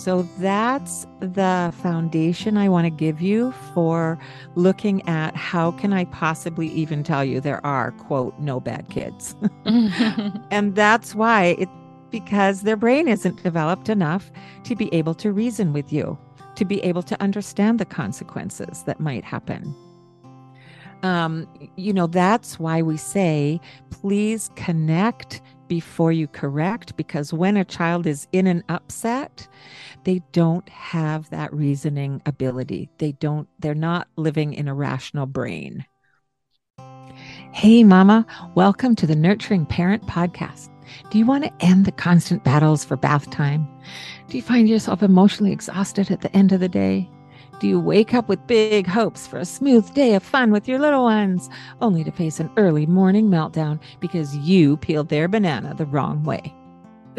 So that's the foundation I want to give you for looking at how can I possibly even tell you there are, quote, no bad kids. and that's why it because their brain isn't developed enough to be able to reason with you, to be able to understand the consequences that might happen. Um, you know, that's why we say, please connect before you correct, because when a child is in an upset, they don't have that reasoning ability. They don't, they're not living in a rational brain. Hey, Mama, welcome to the Nurturing Parent Podcast. Do you want to end the constant battles for bath time? Do you find yourself emotionally exhausted at the end of the day? Do you wake up with big hopes for a smooth day of fun with your little ones, only to face an early morning meltdown because you peeled their banana the wrong way?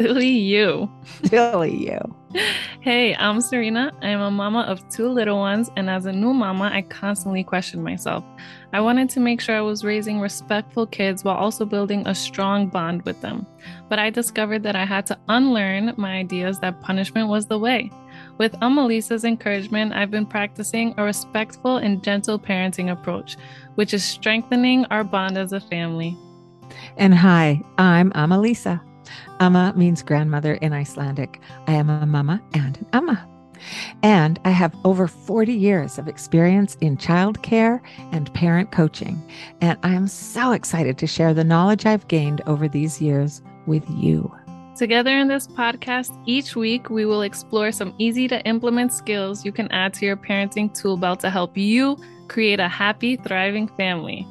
Silly you. Silly you. Hey, I'm Serena. I'm a mama of two little ones, and as a new mama, I constantly questioned myself. I wanted to make sure I was raising respectful kids while also building a strong bond with them. But I discovered that I had to unlearn my ideas that punishment was the way. With Amalisa's encouragement, I've been practicing a respectful and gentle parenting approach, which is strengthening our bond as a family. And hi, I'm Amalisa. Amma means grandmother in Icelandic. I am a mama and an amma. And I have over 40 years of experience in childcare and parent coaching. And I am so excited to share the knowledge I've gained over these years with you. Together in this podcast, each week we will explore some easy to implement skills you can add to your parenting tool belt to help you create a happy, thriving family.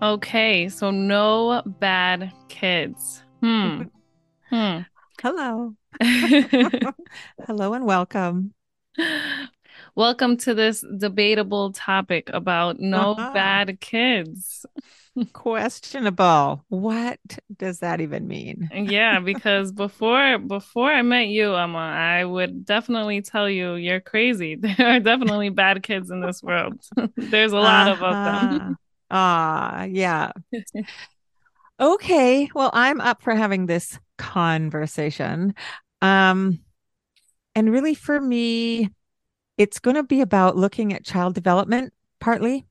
Okay, so no bad kids. Hmm. hmm. Hello. Hello and welcome. Welcome to this debatable topic about no uh-huh. bad kids. Questionable. What does that even mean? yeah, because before before I met you, Amma, I would definitely tell you you're crazy. There are definitely bad kids in this world. There's a lot uh-huh. of them. Ah, yeah. okay. Well, I'm up for having this conversation. Um, and really for me, it's going to be about looking at child development partly.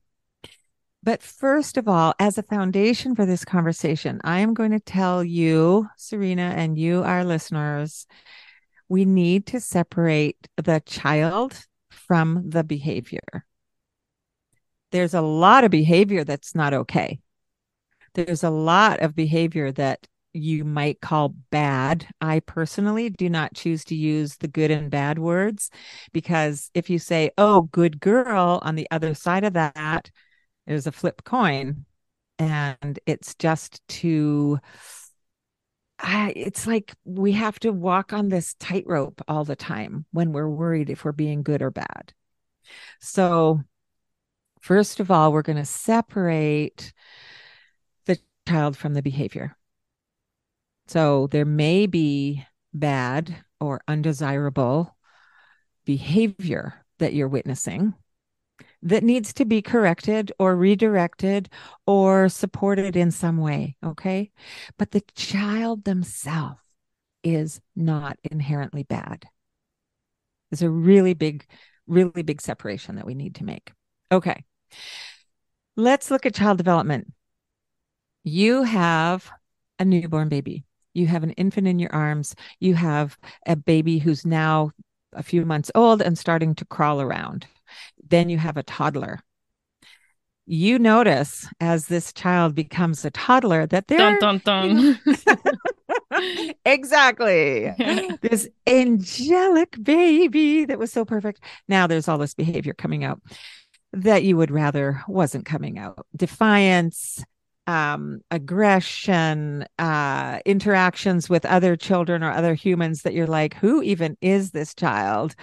But first of all, as a foundation for this conversation, I am going to tell you, Serena, and you, our listeners, we need to separate the child from the behavior there's a lot of behavior that's not okay. There's a lot of behavior that you might call bad. I personally do not choose to use the good and bad words because if you say, oh, good girl, on the other side of that, there's a flip coin. And it's just to, I, it's like we have to walk on this tightrope all the time when we're worried if we're being good or bad. So First of all, we're going to separate the child from the behavior. So there may be bad or undesirable behavior that you're witnessing that needs to be corrected or redirected or supported in some way. Okay. But the child themselves is not inherently bad. There's a really big, really big separation that we need to make. Okay. Let's look at child development. You have a newborn baby. You have an infant in your arms. You have a baby who's now a few months old and starting to crawl around. Then you have a toddler. You notice as this child becomes a toddler that they're dun, dun, dun. exactly this angelic baby that was so perfect. Now there's all this behavior coming out that you would rather wasn't coming out defiance um, aggression uh, interactions with other children or other humans that you're like who even is this child?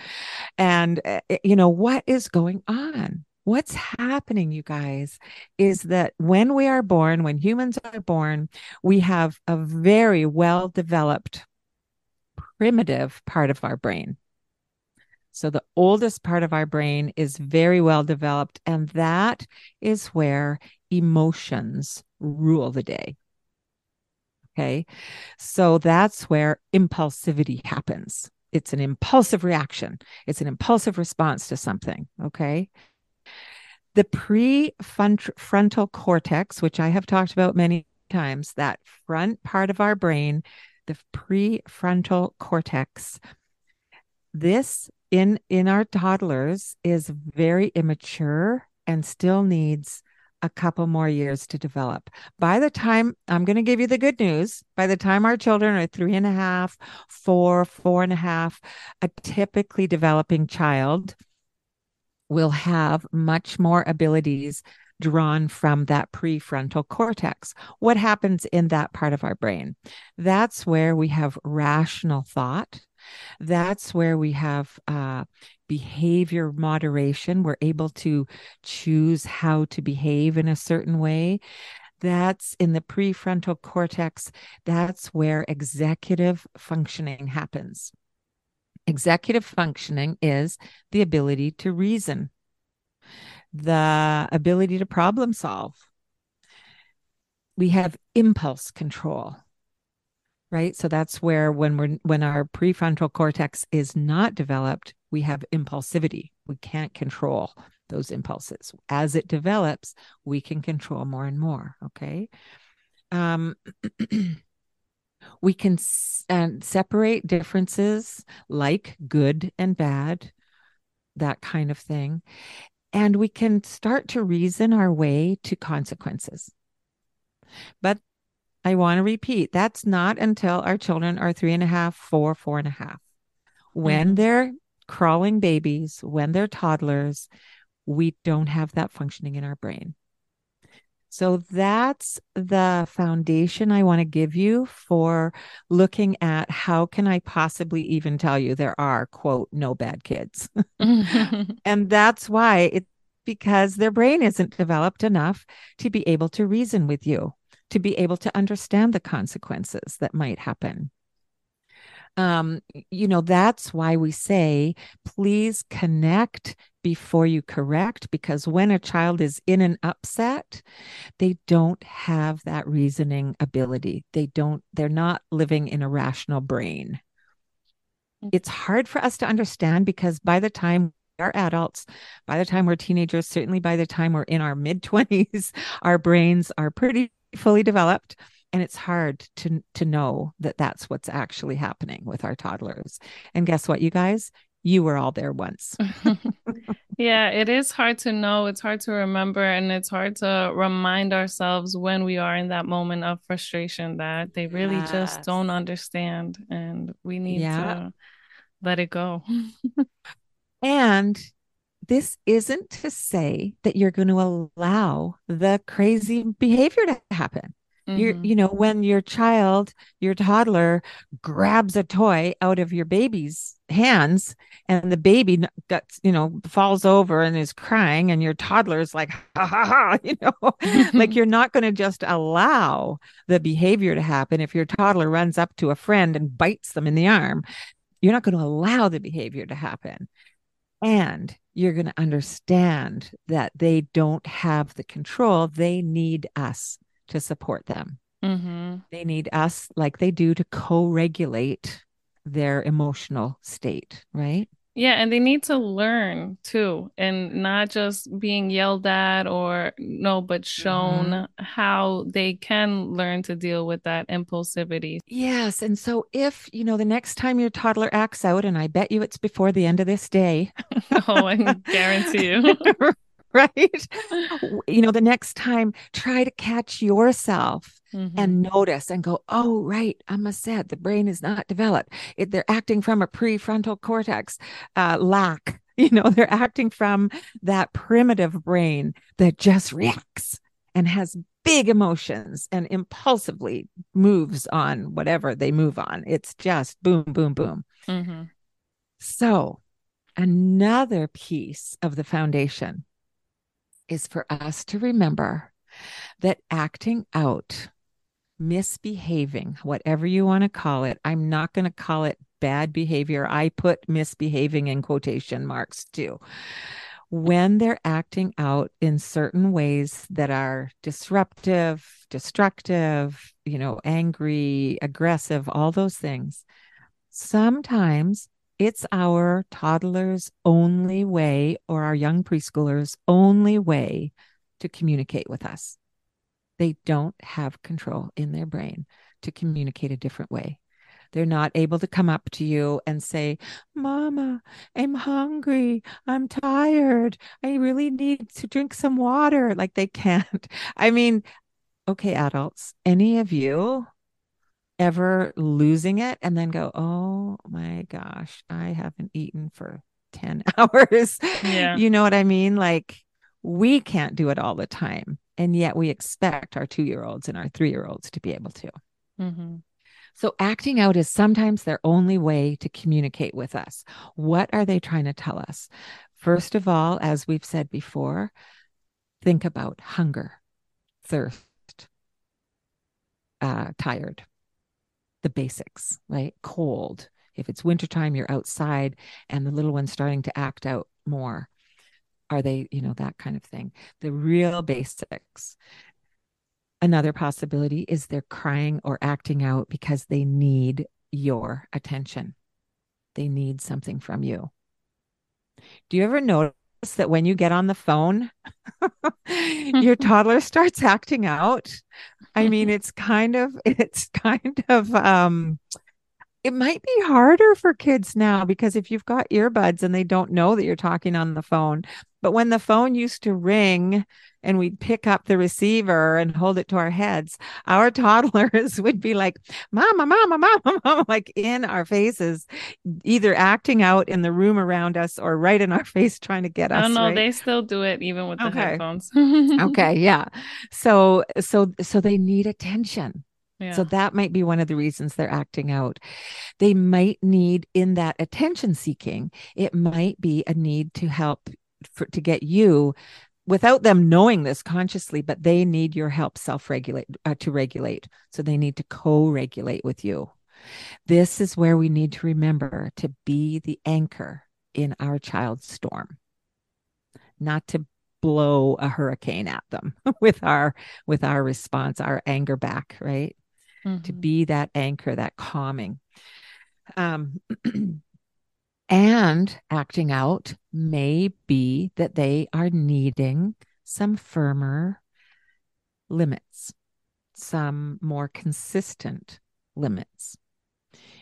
And uh, you know what is going on? What's happening you guys is that when we are born when humans are born we have a very well developed primitive part of our brain. So the oldest part of our brain is very well developed, and that is where emotions rule the day. Okay. So that's where impulsivity happens. It's an impulsive reaction, it's an impulsive response to something. Okay. The prefrontal cortex, which I have talked about many times, that front part of our brain, the prefrontal cortex, this in in our toddlers is very immature and still needs a couple more years to develop. By the time I'm going to give you the good news, by the time our children are three and a half, four, four and a half, a typically developing child will have much more abilities drawn from that prefrontal cortex. What happens in that part of our brain? That's where we have rational thought. That's where we have uh, behavior moderation. We're able to choose how to behave in a certain way. That's in the prefrontal cortex. That's where executive functioning happens. Executive functioning is the ability to reason, the ability to problem solve. We have impulse control right? So that's where when we're when our prefrontal cortex is not developed we have impulsivity. We can't control those impulses. As it develops we can control more and more okay? Um we can s- separate differences like good and bad that kind of thing. And we can start to reason our way to consequences. But I want to repeat that's not until our children are three and a half, four, four and a half. When mm-hmm. they're crawling babies, when they're toddlers, we don't have that functioning in our brain. So that's the foundation I want to give you for looking at how can I possibly even tell you there are quote no bad kids. and that's why it's because their brain isn't developed enough to be able to reason with you to be able to understand the consequences that might happen. Um, you know, that's why we say, please connect before you correct, because when a child is in an upset, they don't have that reasoning ability. They don't, they're not living in a rational brain. Mm. It's hard for us to understand because by the time we are adults, by the time we're teenagers, certainly by the time we're in our mid 20s, our brains are pretty fully developed and it's hard to to know that that's what's actually happening with our toddlers. And guess what you guys? You were all there once. Yeah it is hard to know. It's hard to remember and it's hard to remind ourselves when we are in that moment of frustration that they really yes. just don't understand and we need yeah. to let it go. And this isn't to say that you're going to allow the crazy behavior to happen. Mm-hmm. you you know, when your child, your toddler grabs a toy out of your baby's hands and the baby gets, you know, falls over and is crying and your toddler is like, ha ha ha, you know, like you're not going to just allow the behavior to happen. If your toddler runs up to a friend and bites them in the arm, you're not going to allow the behavior to happen. And you're going to understand that they don't have the control. They need us to support them. Mm-hmm. They need us, like they do, to co regulate their emotional state, right? Yeah, and they need to learn too, and not just being yelled at or no, but shown mm-hmm. how they can learn to deal with that impulsivity. Yes. And so, if you know, the next time your toddler acts out, and I bet you it's before the end of this day. oh, I guarantee you. right? You know, the next time, try to catch yourself mm-hmm. and notice and go, oh, right, I'm a said the brain is not developed. It, they're acting from a prefrontal cortex uh, lack. You know, they're acting from that primitive brain that just reacts and has big emotions and impulsively moves on whatever they move on. It's just boom, boom, boom. Mm-hmm. So, another piece of the foundation is for us to remember that acting out, misbehaving, whatever you want to call it, I'm not going to call it bad behavior. I put misbehaving in quotation marks too. when they're acting out in certain ways that are disruptive, destructive, you know, angry, aggressive, all those things, sometimes it's our toddler's only way or our young preschooler's only way to communicate with us. They don't have control in their brain to communicate a different way. They're not able to come up to you and say, Mama, I'm hungry. I'm tired. I really need to drink some water. Like they can't. I mean, okay, adults, any of you ever losing it and then go, oh my gosh, I haven't eaten for 10 hours. Yeah. You know what I mean? Like we can't do it all the time. And yet we expect our two year olds and our three year olds to be able to. Mm-hmm. So acting out is sometimes their only way to communicate with us. What are they trying to tell us? First of all, as we've said before, think about hunger, thirst, uh, tired, the basics, right? Cold. If it's wintertime, you're outside and the little one's starting to act out more. Are they, you know, that kind of thing? The real basics. Another possibility is they're crying or acting out because they need your attention. They need something from you. Do you ever notice that when you get on the phone, your toddler starts acting out? I mean, it's kind of, it's kind of, um, it might be harder for kids now because if you've got earbuds and they don't know that you're talking on the phone, but when the phone used to ring and we'd pick up the receiver and hold it to our heads, our toddlers would be like, Mama, Mama, Mama, Mama, like in our faces, either acting out in the room around us or right in our face trying to get oh, us. I don't know. right? They still do it even with the Okay. headphones. okay. Yeah. So, so, so they need attention. Yeah. So that might be one of the reasons they're acting out. They might need in that attention seeking, it might be a need to help for, to get you without them knowing this consciously, but they need your help self regulate uh, to regulate. So they need to co regulate with you. This is where we need to remember to be the anchor in our child's storm, not to blow a hurricane at them with our with our response our anger back right to Mhm. be that anchor, that calming. Um, and acting out may be that they are needing some firmer limits, some more consistent limits.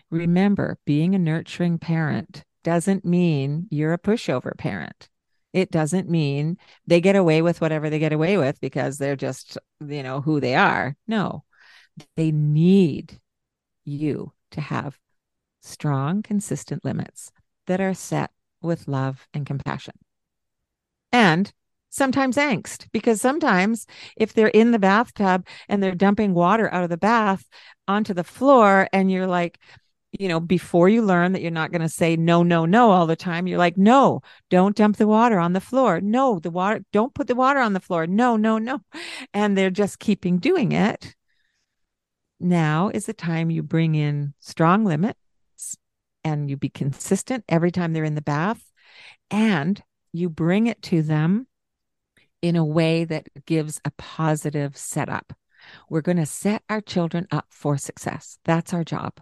Remember, being a nurturing parent doesn't mean you're a pushover parent. It doesn't mean they get away with whatever they get away with because they're just, you know, who they are. No, they need you to have strong, consistent limits that are set with love and compassion. And sometimes angst, because sometimes if they're in the bathtub and they're dumping water out of the bath onto the floor, and you're like, you know, before you learn that you're not going to say no, no, no all the time, you're like, no, don't dump the water on the floor. No, the water, don't put the water on the floor. No, no, no. And they're just keeping doing it now is the time you bring in strong limits and you be consistent every time they're in the bath and you bring it to them in a way that gives a positive setup. We're going to set our children up for success. That's our job,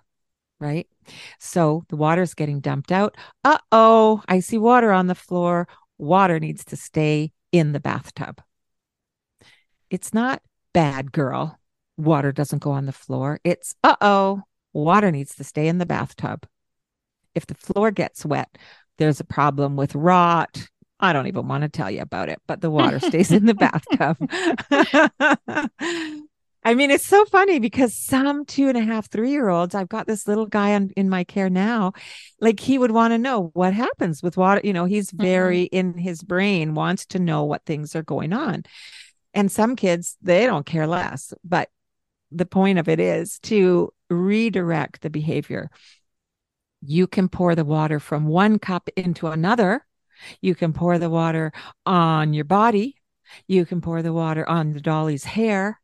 right? So the water's getting dumped out. Uh oh, I see water on the floor. Water needs to stay in the bathtub. It's not bad, girl water doesn't go on the floor. It's, uh oh, water needs to stay in the bathtub. If the floor gets wet, there's a problem with rot. I don't even want to tell you about it, but the water stays in the bathtub. I mean, it's so funny because some two and a half, three year olds, I've got this little guy on, in my care now, like he would want to know what happens with water. You know, he's very mm-hmm. in his brain, wants to know what things are going on. And some kids, they don't care less. But the point of it is to redirect the behavior. You can pour the water from one cup into another. You can pour the water on your body. You can pour the water on the dolly's hair.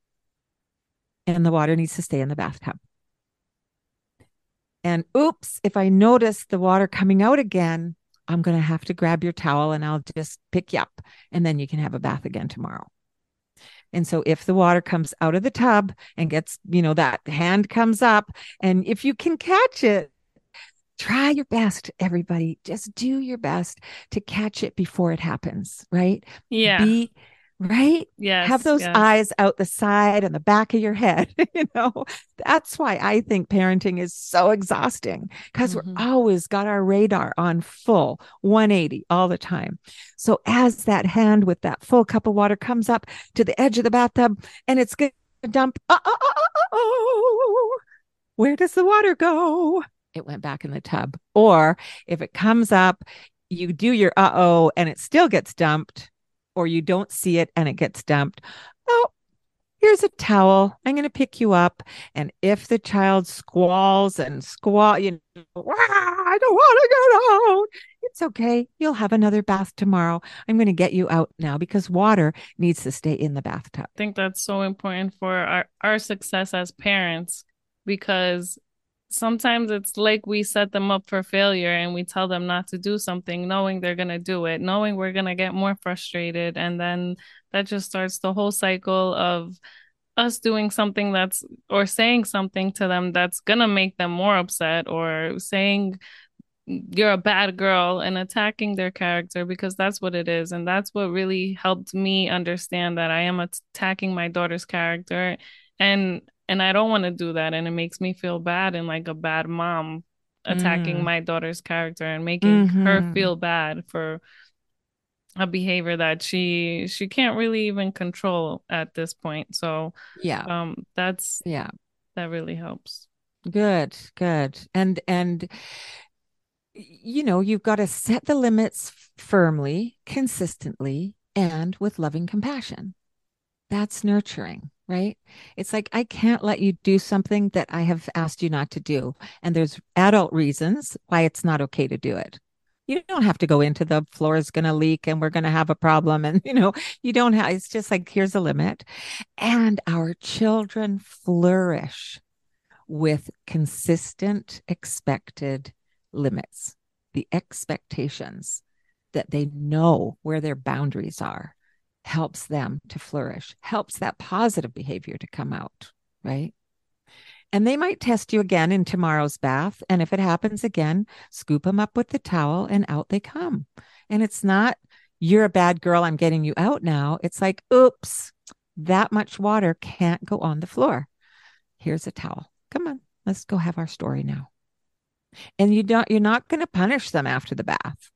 And the water needs to stay in the bathtub. And oops, if I notice the water coming out again, I'm going to have to grab your towel and I'll just pick you up and then you can have a bath again tomorrow. And so if the water comes out of the tub and gets, you know, that hand comes up and if you can catch it, try your best, everybody. Just do your best to catch it before it happens, right? Yeah. Be right? Yes. Have those yes. eyes out the side and the back of your head. you know, that's why I think parenting is so exhausting because Mhm. we're always got our radar on full 180 all the time. So as that hand with that full cup of water comes up to the edge of the bathtub and it's going to dump, uh, uh, uh, uh, oh, where does the water go? It went back in the tub. Or if it comes up, you do your uh oh and it still gets dumped or you don't see it and it gets dumped. Oh, here's a towel. I'm going to pick you up. And if the child squalls and squall, you know, I don't want to get out. It's okay. You'll have another bath tomorrow. I'm going to get you out now because water needs to stay in the bathtub. I think that's so important for our, our success as parents because sometimes it's like we set them up for failure and we tell them not to do something knowing they're going to do it, knowing we're going to get more frustrated. And then that just starts the whole cycle of us doing something that's or saying something to them that's going to make them more upset or saying you're a bad girl and attacking their character because that's what it is and that's what really helped me understand that I am attacking my daughter's character and and I don't want to do that and it makes me feel bad and like a bad mom attacking Mm. my daughter's character and making her Mhm. feel bad for a behavior that she she can't really even control at this point so Yeah. um that's Yeah. that really helps Good, good. And and you know, you've got to set the limits firmly, consistently, and with loving compassion. That's nurturing, right? It's like I can't let you do something that I have asked you not to do. And there's adult reasons why it's not okay to do it. You don't have to go into the floor is going to leak and we're going to have a problem. And, you know, you don't have, it's just like, here's a limit. And our children flourish with consistent expected limits, the expectations that they know where their boundaries are helps them to flourish, helps that positive behavior to come out, right? And they might test you again in tomorrow's bath. And if it happens again, scoop them up with the towel and out they come. And it's not, you're a bad girl, I'm getting you out now. It's like, oops, that much water can't go on the floor. Here's a towel. Come on, let's go have our story now. And you don't, you're not going to punish them after the bath.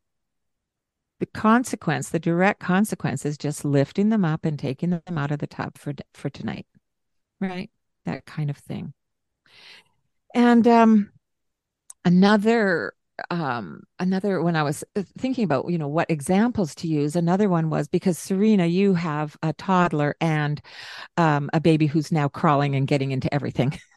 The consequence, the direct consequence is just lifting them up and taking them out of the tub for for tonight. Right? That kind of thing. And um another um another when i was uh, thinking about you know what examples to use another one was because serena you have a toddler and um a baby who's now crawling and getting into everything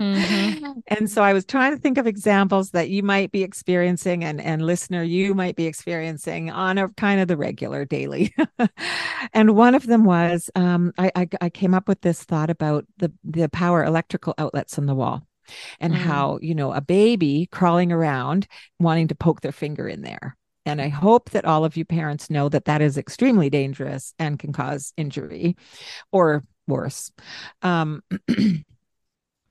Mhm. and so i was trying to think of examples that you might be experiencing and and listener you might be experiencing on a kind of the regular daily and one of them was um I, I i came up with this thought about the the power electrical outlets on the wall and Mm. how you know a baby crawling around wanting to poke their finger in there and i hope that all of you parents know that that is extremely dangerous and can cause injury or worse um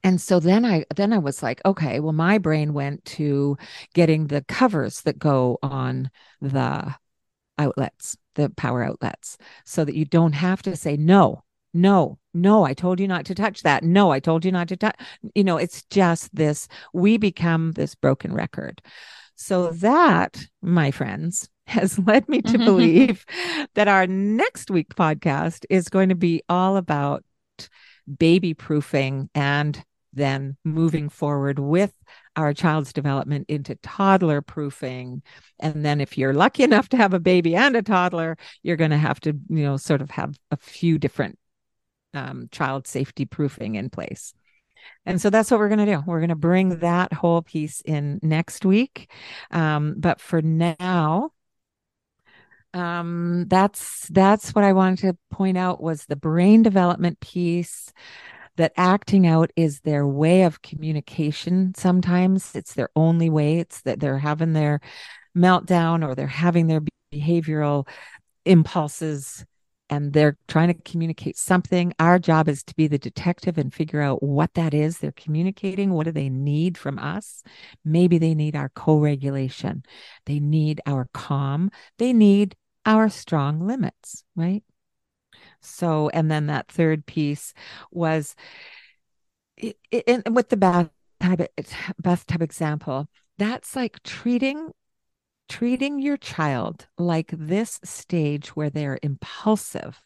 and so then i then i was like okay well my brain went to getting the covers that go on the outlets the power outlets so that you don't have to say no no no i told you not to touch that. No i told you not to touch you know it's just this we become this broken record so that my friends has led me to mm-hmm. believe that our next week podcast is going to be all about baby proofing and then moving forward with our child's development into toddler proofing. And then if you're lucky enough to have a baby and a toddler you're going to have to you know sort of have a few different um, child safety proofing in place. And so that's what we're going to do. We're going to bring that whole piece in next week. Um, but for now um, that's that's what i wanted to point out was the brain development piece that acting out is their way of communication sometimes it's their only way it's that they're having their meltdown or they're having their behavioral impulses and they're trying to communicate something. Our job is to be the detective and figure out what that is they're communicating. What do they need from us? Maybe they need our co regulation, they need our calm, they need our strong limits, right? So, and then that third piece was it, it, with the bathtub, bathtub example, that's like treating treating your child like this stage where they're impulsive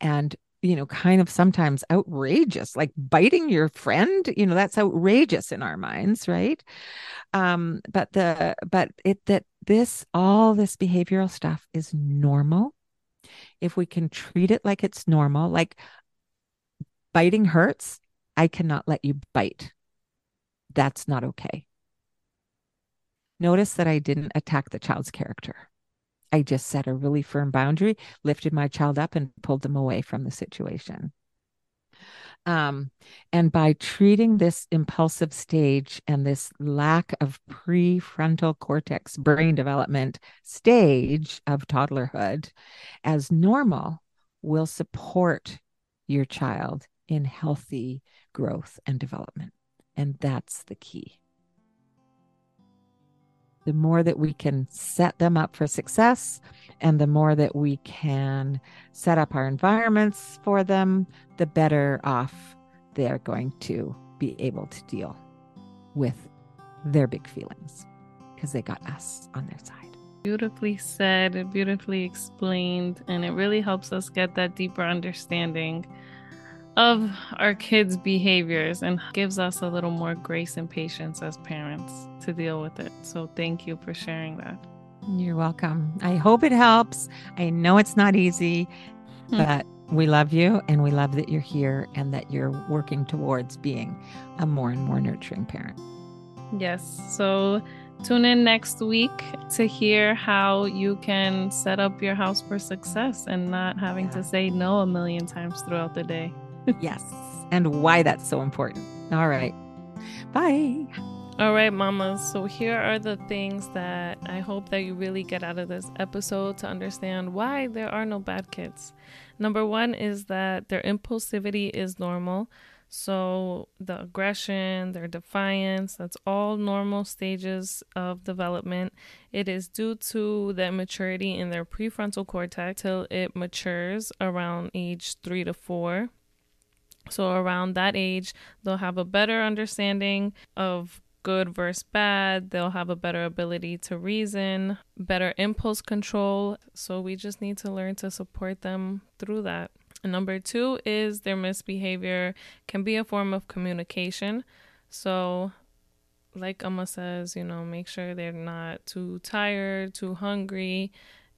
and you know kind of sometimes outrageous like biting your friend you know that's outrageous in our minds right? Um but the but it that this all this behavioral stuff is normal if we can treat it like it's normal like biting hurts i cannot let you bite that's not okay Notice that I didn't attack the child's character. I just set a really firm boundary, lifted my child up, and pulled them away from the situation. Um, and by treating this impulsive stage and this lack of prefrontal cortex brain development stage of toddlerhood as normal, will support your child in healthy growth and development. And that's the key the more that we can set them up for success and the more that we can set up our environments for them, the better off they're going to be able to deal with their big feelings because they got us on their side. Beautifully said, beautifully explained, and it really helps us get that deeper understanding of our kids' behaviors and gives us a little more grace and patience as parents to deal with it. So, thank you for sharing that. You're welcome. I hope it helps. I know it's not easy, hmm. but we love you and we love that you're here and that you're working towards being a more and more nurturing parent. Yes. So, tune in next week to hear how you can set up your house for success and not having yeah. to say no a million times throughout the day yes. And why that's so important. All right. Bye. All right, mamas. So here are the things that I hope that you really get out of this episode to understand why there are no bad kids. Number one is that their impulsivity is normal. So the aggression, their defiance, that's all normal stages of development. It is due to the maturity in their prefrontal cortex till it matures around age three to four. So, around that age, they'll have a better understanding of good versus bad. They'll have a better ability to reason, better impulse control. So, we just need to learn to support them through that. And number two is their misbehavior can be a form of communication. So, like Amma says, you know, make sure they're not too tired, too hungry,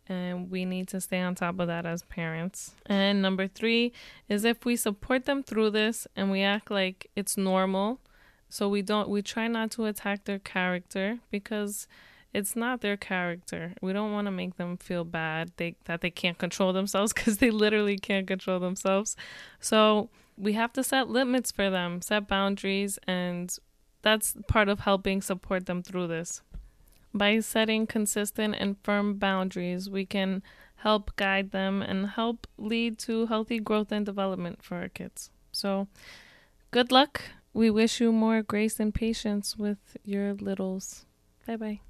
and we need to stay on top of that as parents. And number three is if we support them through this and we act like it's normal, so we don't, we try not to attack their character because it's not their character. We don't want to make them feel bad they, that they can't control themselves because they literally can't control themselves. So we have to set limits for them, set boundaries, and that's part of helping support them through this. By setting consistent and firm boundaries, we can help guide them and help lead to healthy growth and development for our kids. So, good luck. We wish you more grace and patience with your littles. Bye bye.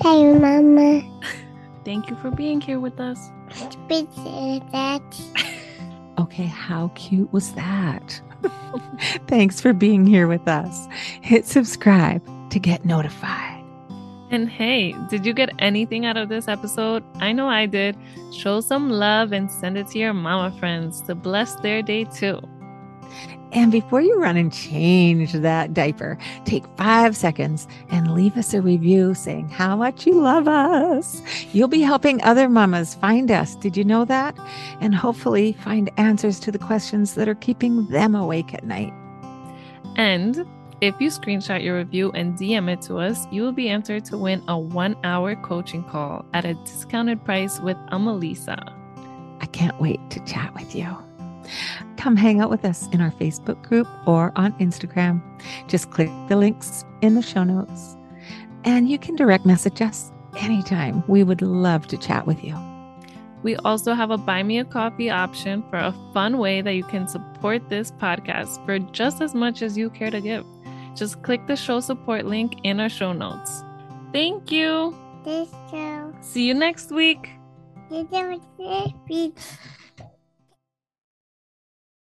Hey, Mama. Thank you for being here with us. okay, how cute was that? Thanks for being here with us. Hit subscribe to get notified. And hey, did you get anything out of this episode? I know I did. Show some love and send it to your mama friends to bless their day too. And before you run and change that diaper, take five seconds and leave us a review saying how much you love us. You'll be helping other mamas find us. Did you know that? And hopefully find answers to the questions that are keeping them awake at night. And if you screenshot your review and DM it to us, you will be entered to win a one hour coaching call at a discounted price with Amalisa. I can't wait to chat with you. Come hang out with us in our Facebook group or on Instagram. Just click the links in the show notes and you can direct message us anytime. We would love to chat with you. We also have a buy me a coffee option for a fun way that you can support this podcast for just as much as you care to give. Just click the show support link in our show notes. Thank you. This show. See you next week. This is